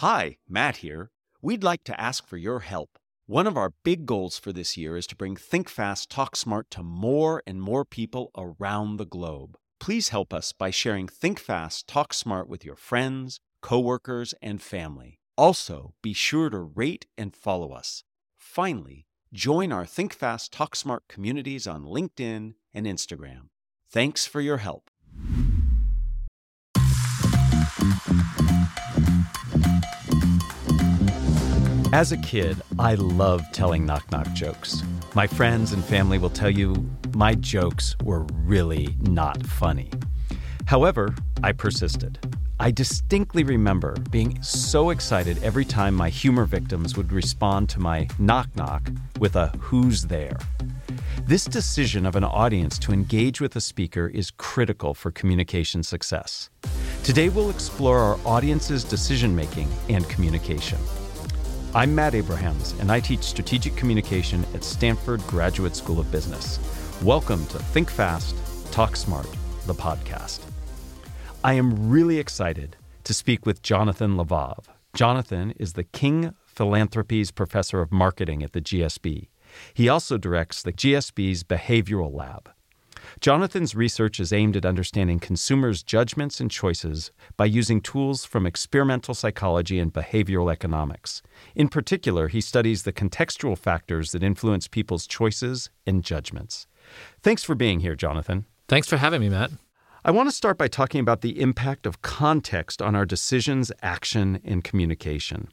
Hi, Matt here. We'd like to ask for your help. One of our big goals for this year is to bring Think Fast, Talk Smart to more and more people around the globe. Please help us by sharing Think Fast, Talk Smart with your friends, coworkers, and family. Also, be sure to rate and follow us. Finally, join our Think Fast, Talk Smart communities on LinkedIn and Instagram. Thanks for your help. As a kid, I loved telling knock knock jokes. My friends and family will tell you my jokes were really not funny. However, I persisted. I distinctly remember being so excited every time my humor victims would respond to my knock knock with a who's there. This decision of an audience to engage with a speaker is critical for communication success. Today, we'll explore our audience's decision making and communication. I'm Matt Abrahams, and I teach strategic communication at Stanford Graduate School of Business. Welcome to Think Fast, Talk Smart, the podcast. I am really excited to speak with Jonathan Levav. Jonathan is the King Philanthropies Professor of Marketing at the GSB. He also directs the GSB's Behavioral Lab. Jonathan's research is aimed at understanding consumers' judgments and choices by using tools from experimental psychology and behavioral economics. In particular, he studies the contextual factors that influence people's choices and judgments. Thanks for being here, Jonathan. Thanks for having me, Matt. I want to start by talking about the impact of context on our decisions, action, and communication.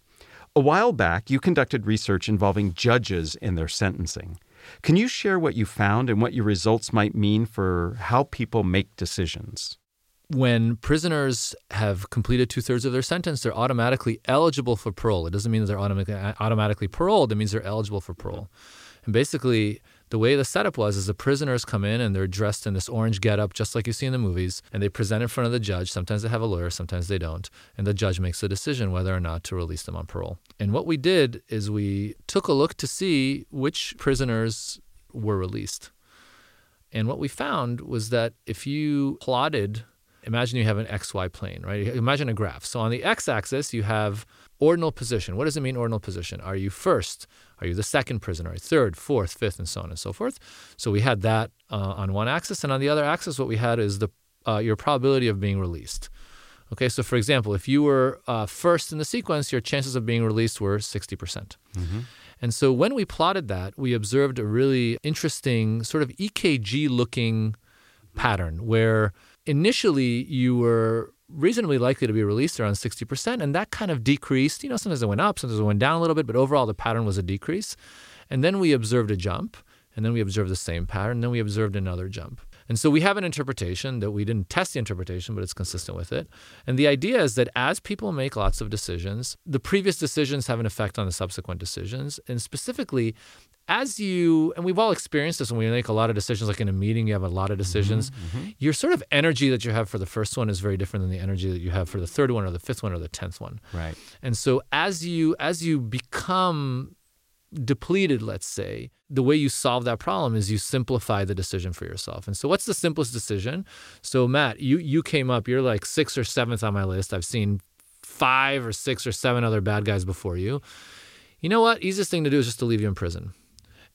A while back, you conducted research involving judges and their sentencing. Can you share what you found and what your results might mean for how people make decisions? When prisoners have completed two thirds of their sentence, they're automatically eligible for parole. It doesn't mean that they're automatically, automatically paroled, it means they're eligible for parole. Mm-hmm. And basically, the way the setup was is the prisoners come in and they're dressed in this orange getup, just like you see in the movies, and they present in front of the judge. Sometimes they have a lawyer, sometimes they don't. And the judge makes a decision whether or not to release them on parole. And what we did is we took a look to see which prisoners were released. And what we found was that if you plotted, imagine you have an XY plane, right? Imagine a graph. So on the x axis, you have ordinal position. What does it mean, ordinal position? Are you first? Are you the second prisoner? Are you third, fourth, fifth, and so on and so forth? So we had that uh, on one axis, and on the other axis, what we had is the uh, your probability of being released. Okay, so for example, if you were uh, first in the sequence, your chances of being released were 60%. percent mm hmm And so when we plotted that, we observed a really interesting sort of EKG looking pattern where initially you were reasonably likely to be released around 60%. And that kind of decreased. You know, sometimes it went up, sometimes it went down a little bit, but overall the pattern was a decrease. And then we observed a jump, and then we observed the same pattern, and then we observed another jump. And so we have an interpretation that we didn't test the interpretation, but it's consistent with it. And the idea is that as people make lots of decisions, the previous decisions have an effect on the subsequent decisions. And specifically, as you and we've all experienced this when we make a lot of decisions like in a meeting you have a lot of decisions mm-hmm, mm-hmm. your sort of energy that you have for the first one is very different than the energy that you have for the third one or the fifth one or the tenth one right and so as you as you become depleted let's say the way you solve that problem is you simplify the decision for yourself. And so what's the simplest decision? So matt you you came up you're like sixth or seventh on my list. I've seen five or six or seven other bad guys before you. You know what? Easiest thing to do is just to leave you in prison.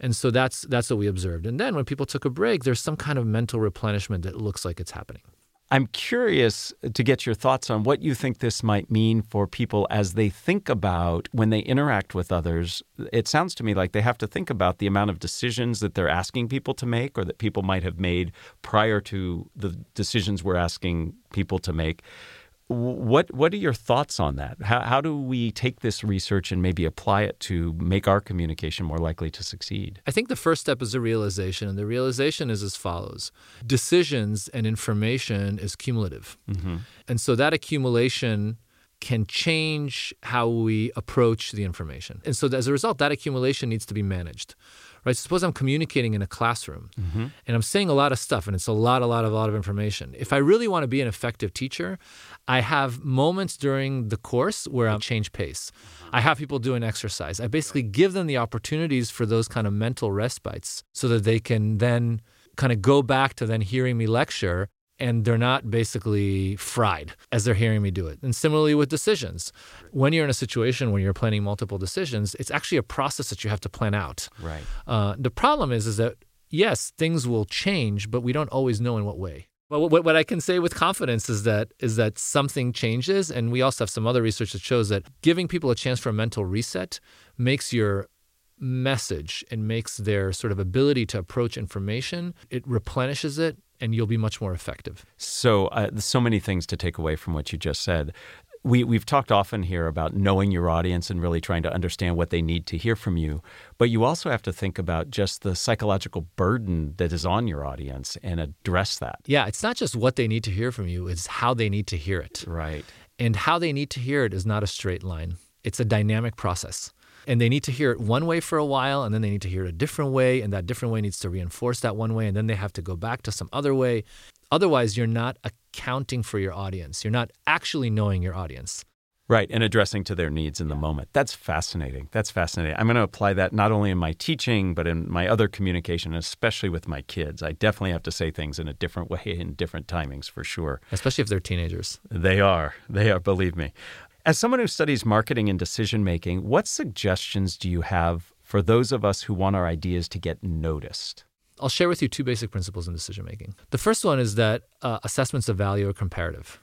And so that's that's what we observed. And then when people took a break, there's some kind of mental replenishment that looks like it's happening. I'm curious to get your thoughts on what you think this might mean for people as they think about when they interact with others. It sounds to me like they have to think about the amount of decisions that they're asking people to make or that people might have made prior to the decisions we're asking people to make. What what are your thoughts on that? How, how do we take this research and maybe apply it to make our communication more likely to succeed? I think the first step is a realization, and the realization is as follows: decisions and information is cumulative, mm-hmm. and so that accumulation can change how we approach the information. And so as a result, that accumulation needs to be managed right? Suppose I'm communicating in a classroom mm-hmm. and I'm saying a lot of stuff and it's a lot, a lot, a lot of information. If I really want to be an effective teacher, I have moments during the course where I change pace. Uh-huh. I have people do an exercise. I basically give them the opportunities for those kind of mental respites so that they can then kind of go back to then hearing me lecture and they're not basically fried as they're hearing me do it. And similarly with decisions. When you're in a situation where you're planning multiple decisions, it's actually a process that you have to plan out. Right. Uh, the problem is, is that yes, things will change, but we don't always know in what way. Well, what, what I can say with confidence is that is that something changes, and we also have some other research that shows that giving people a chance for a mental reset makes your message and makes their sort of ability to approach information it replenishes it and you'll be much more effective. So, uh, so many things to take away from what you just said. We, we've talked often here about knowing your audience and really trying to understand what they need to hear from you. But you also have to think about just the psychological burden that is on your audience and address that. Yeah, it's not just what they need to hear from you, it's how they need to hear it. Right. And how they need to hear it is not a straight line, it's a dynamic process and they need to hear it one way for a while and then they need to hear it a different way and that different way needs to reinforce that one way and then they have to go back to some other way otherwise you're not accounting for your audience you're not actually knowing your audience Right, and addressing to their needs in the moment. That's fascinating. That's fascinating. I'm going to apply that not only in my teaching, but in my other communication, especially with my kids. I definitely have to say things in a different way in different timings for sure. Especially if they're teenagers. They are. They are, believe me. As someone who studies marketing and decision making, what suggestions do you have for those of us who want our ideas to get noticed? I'll share with you two basic principles in decision making. The first one is that uh, assessments of value are comparative.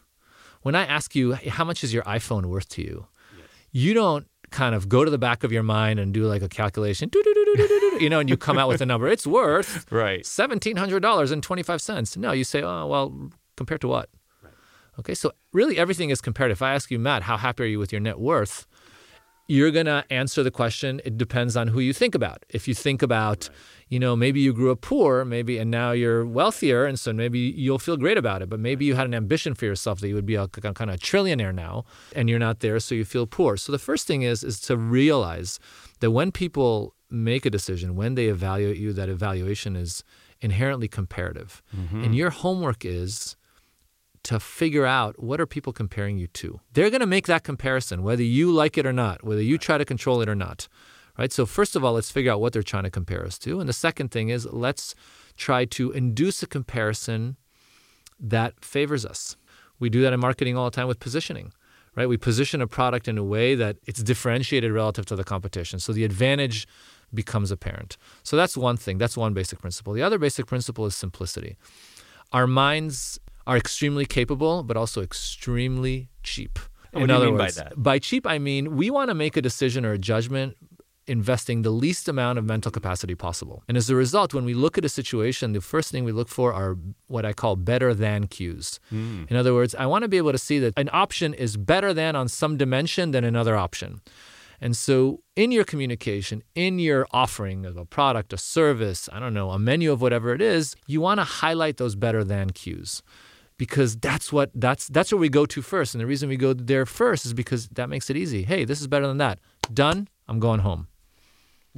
When I ask you, how much is your iPhone worth to you? Yes. You don't kind of go to the back of your mind and do like a calculation, you know, and you come out with a number. It's worth right. $1,700.25. No, you say, oh, well, compared to what? Okay, so really everything is comparative. If I ask you, Matt, how happy are you with your net worth? You're going to answer the question, it depends on who you think about. If you think about, you know, maybe you grew up poor, maybe, and now you're wealthier, and so maybe you'll feel great about it. But maybe you had an ambition for yourself that you would be a, kind of trillionaire now, and you're not there, so you feel poor. So the first thing is is to realize that when people make a decision, when they evaluate you, that evaluation is inherently comparative, mm-hmm. and your homework is to figure out what are people comparing you to. They're going to make that comparison whether you like it or not, whether you try to control it or not. Right? So first of all, let's figure out what they're trying to compare us to. And the second thing is let's try to induce a comparison that favors us. We do that in marketing all the time with positioning. Right? We position a product in a way that it's differentiated relative to the competition. So the advantage becomes apparent. So that's one thing. That's one basic principle. The other basic principle is simplicity. Our minds are extremely capable, but also extremely cheap. What In do other words, by that? By cheap, I mean we want to make a decision or a judgment investing the least amount of mental capacity possible. And as a result, when we look at a situation, the first thing we look for are what I call better than cues. Mm. In other words, I want to be able to see that an option is better than on some dimension than another option. And so, in your communication, in your offering of a product, a service, I don't know, a menu of whatever it is, you want to highlight those better than cues because that's what that's that's where we go to first. And the reason we go there first is because that makes it easy. Hey, this is better than that. Done. I'm going home.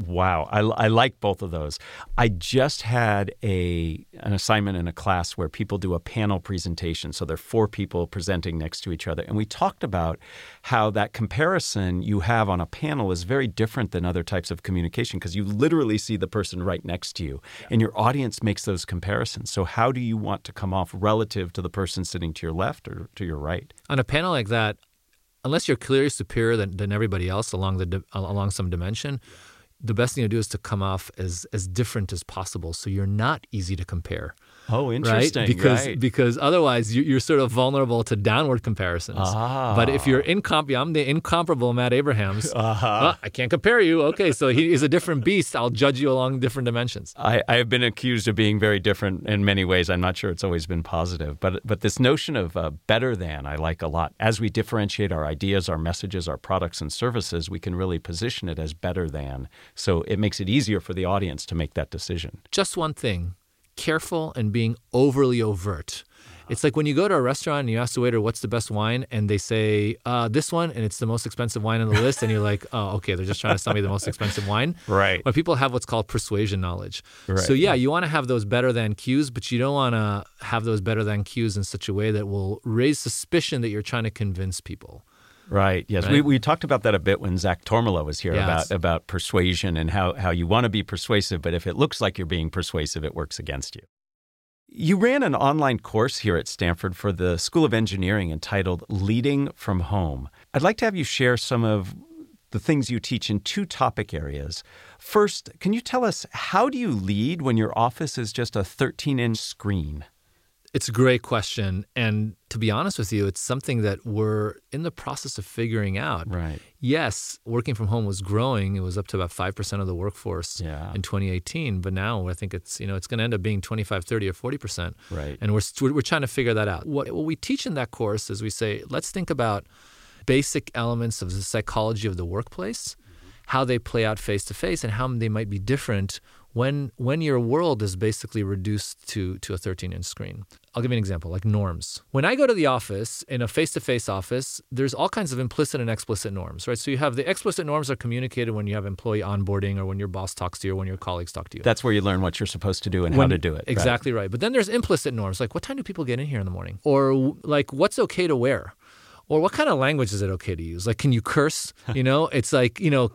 Wow, I, I like both of those. I just had a an assignment in a class where people do a panel presentation. So there are four people presenting next to each other, and we talked about how that comparison you have on a panel is very different than other types of communication because you literally see the person right next to you, yeah. and your audience makes those comparisons. So how do you want to come off relative to the person sitting to your left or to your right? On a panel like that, unless you're clearly superior than, than everybody else along the along some dimension. Yeah the best thing to do is to come off as as different as possible so you're not easy to compare Oh, interesting. Right? Because right. because otherwise you, are sort of vulnerable to downward comparisons. Ah. But if you're incomp, I'm the incomparable Matt Abrahams. Uh-huh. I can't compare you. Okay, so he is a different beast. I'll judge you along different dimensions. I, I have been accused of being very different in many ways. I'm not sure it's always been positive, but but this notion of uh, better than I like a lot. As we differentiate our ideas, our messages, our products and services, we can really position it as better than. So it makes it easier for the audience to make that decision. Just one thing careful and being overly overt. It's like when you go to a restaurant and you ask the waiter what's the best wine, and they say uh, this one, and it's the most expensive wine on the list, and you're like, oh, okay, they're just trying to sell me the most expensive wine. Right. But people have what's called persuasion knowledge. Right. So yeah, you want to have those better than cues, but you don't want to have those better than cues in such a way that will raise suspicion that you're trying to convince people. Right. Yes. Right? We, we talked about that a bit when Zach Tormala was here yes. about about persuasion and how how you want to be persuasive, but if it looks like you're being persuasive, it works against you. You ran an online course here at Stanford for the School of Engineering entitled Leading from Home. I'd like to have you share some of the things you teach in two topic areas. First, can you tell us how do you lead when your office is just a 13 inch screen? It's a great question. And to be honest with you, it's something that we're in the process of figuring out. Right. Yes, working from home was growing. It was up to about 5% of the workforce Yeah. in 2018. But now I think it's, you know, it's going to end up being 25, 30, or 40%. Right. And we're, we're trying to figure that out. What, what we teach in that course is we say, let's think about basic elements of the psychology of the workplace, how they play out face to face, and how they might be different when when your world is basically reduced to to a 13 inch screen. I'll give you an example, like norms. When I go to the office in a face to face office, there's all kinds of implicit and explicit norms, right? So you have the explicit norms are communicated when you have employee onboarding or when your boss talks to you or when your colleagues talk to you. That's where you learn what you're supposed to do and how When- to do it. Exactly right. But then there's implicit norms, like what time do people get in here in the morning? Or like what's okay to wear? Or what kind of language is it okay to use? Like, can you curse? You know, it's like you know,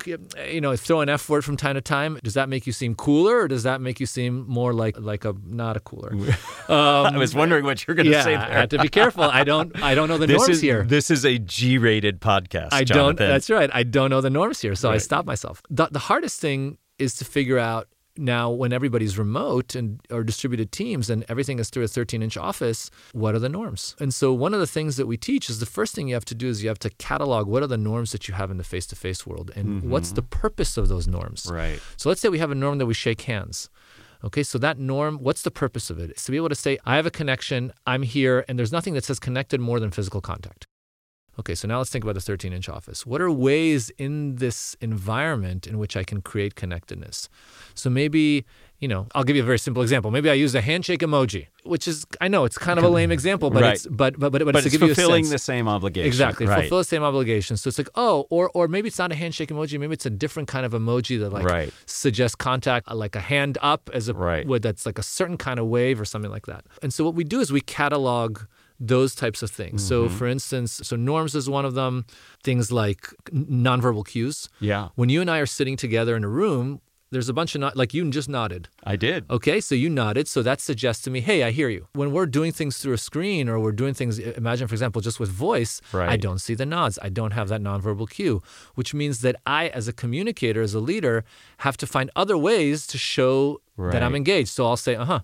you know, throw an F word from time to time. Does that make you seem cooler, or does that make you seem more like like a not a cooler? Um, I was wondering what you're going to yeah, say I there. had to be careful. I don't I don't know the this norms is here. this is a G-rated podcast. I don't. Jonathan. That's right. I don't know the norms here, so I stop myself. The, the hardest thing is to figure out now when everybody's remote and or distributed teams and everything is through a 13 inch office what are the norms and so one of the things that we teach is the first thing you have to do is you have to catalog what are the norms that you have in the face-to-face world and mm-hmm. what's the purpose of those norms Right. so let's say we have a norm that we shake hands. Okay, so that norm, what's the purpose of it? It's to be able to say, I have a connection, I'm here, and there's nothing that says connected more than physical contact. Okay, so now let's think about the 13 inch office. What are ways in this environment in which I can create connectedness? So maybe, you know, I'll give you a very simple example. Maybe I use a handshake emoji, which is, I know it's kind of a lame example, but Right. it's, but, but, but, but, it's it's to give you a fulfilling the same obligation. Exactly. Right. Fulfill the same obligation. So it's like, oh, or or maybe it's not a handshake emoji. Maybe it's a different kind of emoji that like Right. suggests contact, uh, like a hand up as a Right. that's like a certain kind of wave or something like that. And so what we do is we catalog those types of things. So Mm-hmm. for instance, so norms is one of them. Things like nonverbal cues. Yeah, When you and I are sitting together in a room, there's a bunch of nod- like you just nodded. I did. Okay, so you nodded. So that suggests to me, hey, I hear you. When we're doing things through a screen or we're doing things, imagine, for example, just with voice, right. I don't see the nods. I don't have that nonverbal cue, which means that I, as a communicator, as a leader, have to find other ways to show that I'm engaged. So I'll say, uh huh,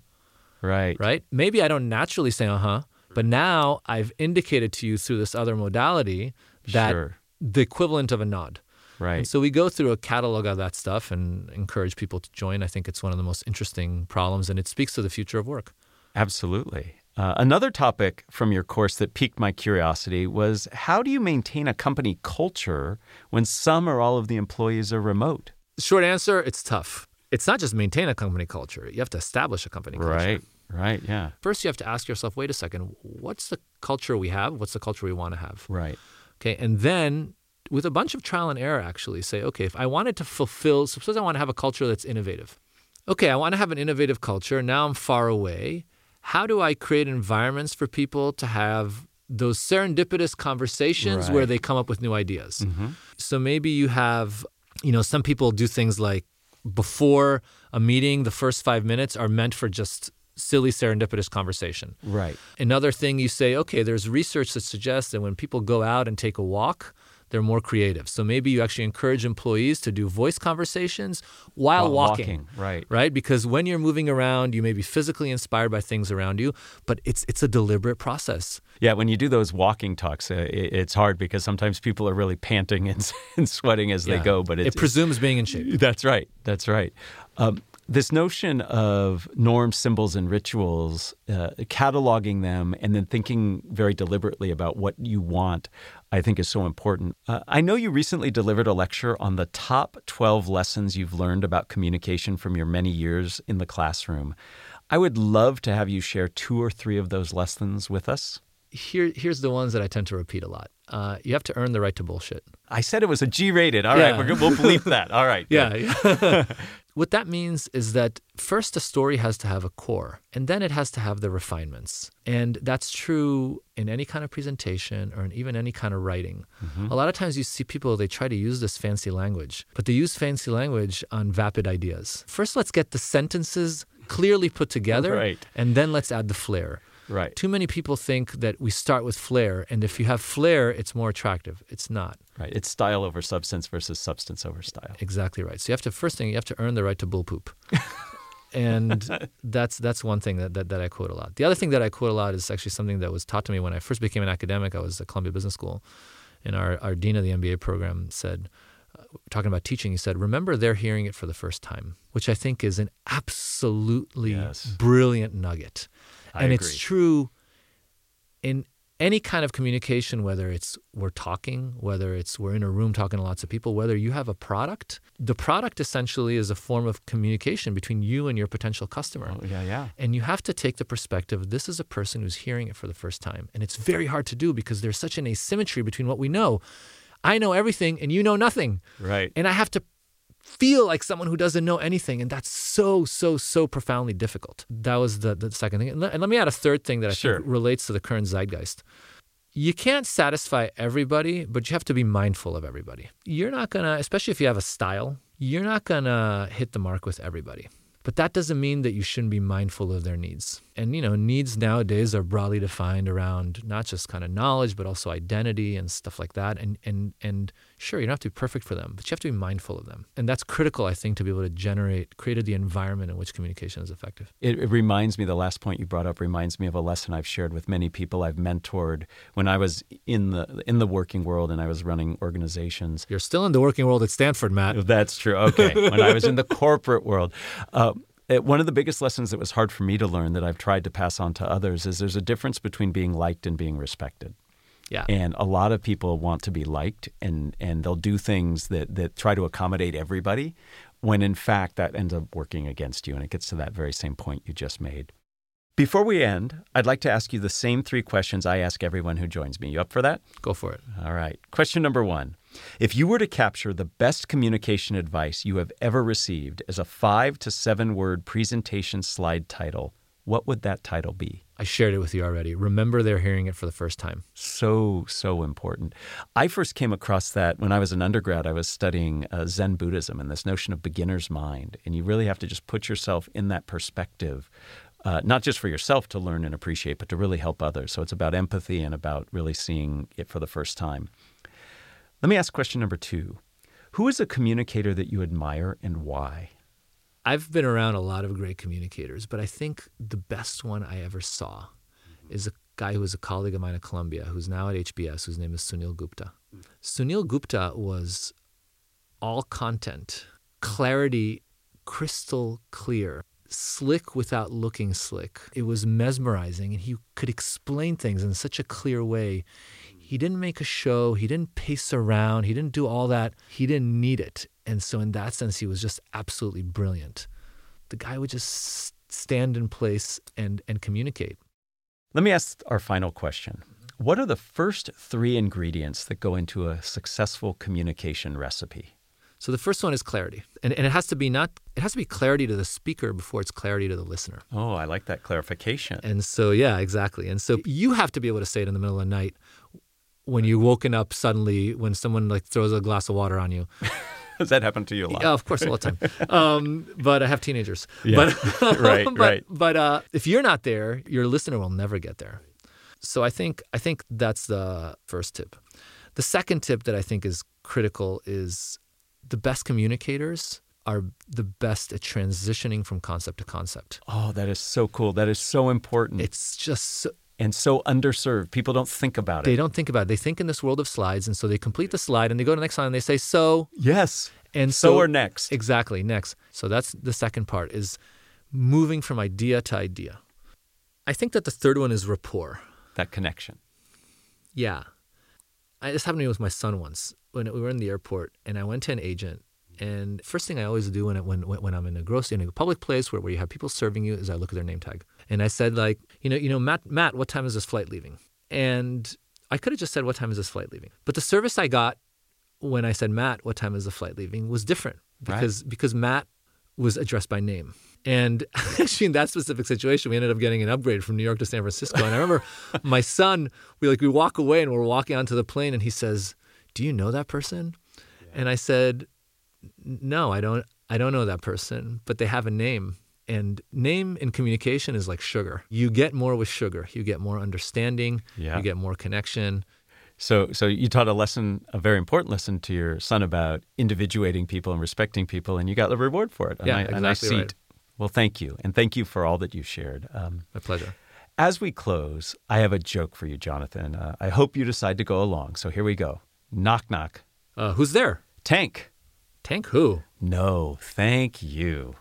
Right. right? Maybe I don't naturally say, uh huh, but now I've indicated to you through this other modality that Sure. the equivalent of a nod. Right. And so we go through a catalog of that stuff and encourage people to join. I think it's one of the most interesting problems, and it speaks to the future of work. Absolutely. Uh, another topic from your course that piqued my curiosity was how do you maintain a company culture when some or all of the employees are remote? Short answer: It's tough. It's not just maintain a company culture; you have to establish a company culture. Right. Right. Yeah. First, you have to ask yourself: Wait a second, what's the culture we have? What's the culture we want to have? Right. Okay, and then with a bunch of trial and error, actually say, okay, if I wanted to fulfill, suppose I want to have a culture that's innovative. Okay, I want to have an innovative culture. Now I'm far away. How do I create environments for people to have those serendipitous conversations where they come up with new ideas? Mm-hmm. So maybe you have, you know, some people do things like before a meeting, the first five minutes are meant for just silly serendipitous conversation. Right. Another thing you say, okay, there's research that suggests that when people go out and take a walk, they're more creative. So maybe you actually encourage employees to do voice conversations while, While walking. walking, right. Right? Because when you're moving around, you may be physically inspired by things around you, but it's it's a deliberate process. Yeah, when you do those walking talks, uh, i it's hard because sometimes people are really panting and, and sweating as they go. But it's, it presumes being in shape. That's right. That's right. Um, this notion of norms, symbols, and rituals, uh, cataloging them, and then thinking very deliberately about what you want, I think is so important. Uh, I know you recently delivered a lecture on the top 12 lessons you've learned about communication from your many years in the classroom. I would love to have you share two or three of those lessons with us. Here, here's the ones that I tend to repeat a lot. Uh, you have to earn the right to bullshit. I said it was a G rated. All right, Yeah. we're, we'll bleep that. All right. good. Yeah. what that means is that first a story has to have a core and then it has to have the refinements. And that's true in any kind of presentation or in even any kind of writing. A lot of times you see people, they try to use this fancy language, but they use fancy language on vapid ideas. First, let's get the sentences clearly put together, Right. and then let's add the flair. Right. Too many people think that we start with flair, and if you have flair, it's more attractive. It's not. Right. It's style over substance versus substance over style. Exactly right. So you have to first thing you have to earn the right to bull poop, and that's that's one thing that, that that I quote a lot. The other thing that I quote a lot is actually something that was taught to me when I first became an academic. I was at Columbia Business School, and our our dean of the MBA program said, talking about teaching, he said, "Remember, they're hearing it for the first time," which I think is an absolutely Yes. brilliant nugget, I and agree. it's true in any kind of communication, whether it's we're talking, whether it's we're in a room talking to lots of people, whether you have a product, the product essentially is a form of communication between you and your potential customer. Oh, yeah, yeah. And you have to take the perspective this is a person who's hearing it for the first time. And it's very hard to do because there's such an asymmetry between what we know. I know everything and you know nothing. Right. And I have to feel like someone who doesn't know anything. And that's so, so, so profoundly difficult. That was the, the second thing. And let, and let me add a third thing that I Sure. think relates to the current zeitgeist. You can't satisfy everybody, but you have to be mindful of everybody. You're not going to, especially if you have a style, you're not going to hit the mark with everybody. But that doesn't mean that you shouldn't be mindful of their needs. And, you know, needs nowadays are broadly defined around not just kind of knowledge, but also identity and stuff like that. And, and, and sure, you don't have to be perfect for them, but you have to be mindful of them. And that's critical, I think, to be able to generate, create the environment in which communication is effective. It, it reminds me, the last point you brought up reminds me of a lesson I've shared with many people I've mentored when I was in the in the working world and I was running organizations. You're still in the working world at Stanford, Matt. That's true. Okay. when I was in the corporate world, uh, it- one of the biggest lessons that was hard for me to learn that I've tried to pass on to others is there's a difference between being liked and being respected. Yeah. And a lot of people want to be liked and, and they'll do things that, that try to accommodate everybody when in fact that ends up working against you. And it gets to that very same point you just made. Before we end, I'd like to ask you the same three questions I ask everyone who joins me. You up for that? Go for it. All right. Question number one If you were to capture the best communication advice you have ever received as a five to seven word presentation slide title, what would that title be? I shared it with you already. Remember, they're hearing it for the first time. So, so important. I first came across that when I was an undergrad. I was studying uh, Zen Buddhism and this notion of beginner's mind. And you really have to just put yourself in that perspective, uh, not just for yourself to learn and appreciate, but to really help others. So it's about empathy and about really seeing it for the first time. Let me ask question number two Who is a communicator that you admire and why? I've been around a lot of great communicators, but I think the best one I ever saw is a guy who was a colleague of mine at Columbia, who's now at HBS, whose name is Sunil Gupta. Sunil Gupta was all content, clarity, crystal clear, slick without looking slick. It was mesmerizing, and he could explain things in such a clear way. He didn't make a show, he didn't pace around, he didn't do all that. He didn't need it. And so, in that sense, he was just absolutely brilliant. The guy would just stand in place and, and communicate. Let me ask our final question. What are the first three ingredients that go into a successful communication recipe? So the first one is clarity. And, and it has to be not it has to be clarity to the speaker before it's clarity to the listener. Oh, I like that clarification. And so yeah, exactly. And so you have to be able to say it in the middle of the night when you're woken up suddenly when someone like throws a glass of water on you. Does that happen to you a lot? Yeah, of course, all the time. Um, but I have teenagers. Yeah. But, Right, but, right. But uh, if you're not there, your listener will never get there. So I think I think that's the first tip. The second tip that I think is critical is the best communicators are the best at transitioning from concept to concept. Oh, that is so cool. That is so important It's just so, and so underserved. People don't think about it. they don't think about it. They think in this world of slides, and so they complete the slide and they go to the next slide and they say so Yes. and So, so or next. Exactly. Next. So that's the second part is moving from idea to idea. I think that the third one is rapport. that connection. Yeah. I, this happened to me with my son once when we were in the airport and I went to an agent. And first thing I always do when, when, when I'm in a grocery, in a public place where, where you have people serving you is I look at their name tag. And I said like, you know, you know, Matt, Matt, what time is this flight leaving? And I could have just said, what time is this flight leaving? But the service I got when I said, Matt, what time is the flight leaving was different because, because Matt was addressed by name. And actually, in that specific situation, we ended up getting an upgrade from New York to San Francisco. And I remember my son, we like we walk away and we're walking onto the plane, and he says, "Do you know that person?" And I said, "No, I don't. I don't know that person, but they have a name." And name in communication is like sugar. You get more with sugar. You get more understanding. Yeah. You get more connection. So, so you taught a lesson, a very important lesson to your son about individuating people and respecting people, and you got the reward for it. A Yeah, ni- a nice seat. right. Well, thank you, and thank you for all that you shared. Um, My pleasure. as we close, I have a joke for you, Jonathan. Uh, I hope you decide to go along. So here we go. Knock, knock. Uh, who's there? Tank. Tank who? No, thank you.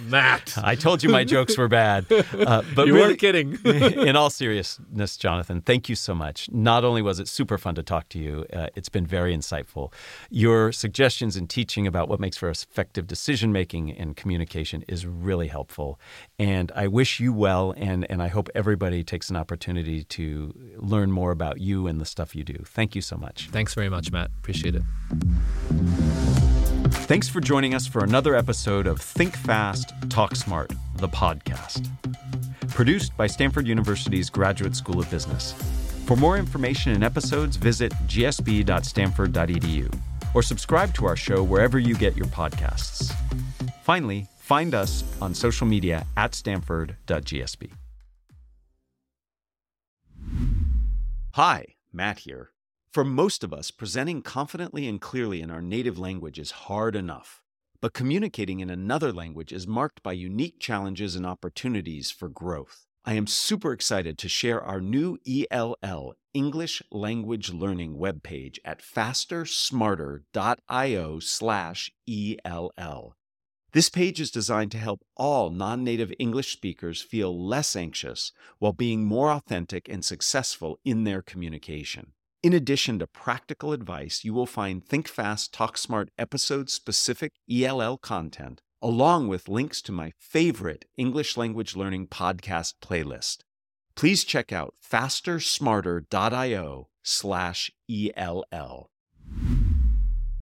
Matt. I told you my jokes were bad, uh, but you really, weren't kidding. in all seriousness, Jonathan, thank you so much. Not only was it super fun to talk to you, uh, it's been very insightful. Your suggestions and teaching about what makes for effective decision making and communication is really helpful. And I wish you well, and, and I hope everybody takes an opportunity to learn more about you and the stuff you do. Thank you so much. Thanks very much, Matt. Appreciate it. Thanks for joining us for another episode of Think Fast, Talk Smart, the podcast. Produced by Stanford University's Graduate School of Business. For more information and episodes, visit gsb.stanford.edu or subscribe to our show wherever you get your podcasts. Finally, find us on social media at stanford.gsb. Hi, Matt here. For most of us, presenting confidently and clearly in our native language is hard enough. But communicating in another language is marked by unique challenges and opportunities for growth. I am super excited to share our new ELL, English Language Learning webpage at fastersmarter.io slash ELL. This page is designed to help all non native English speakers feel less anxious while being more authentic and successful in their communication. In addition to practical advice, you will find Think Fast, Talk Smart episode specific ELL content, along with links to my favorite English language learning podcast playlist. Please check out fastersmarter.io slash ELL.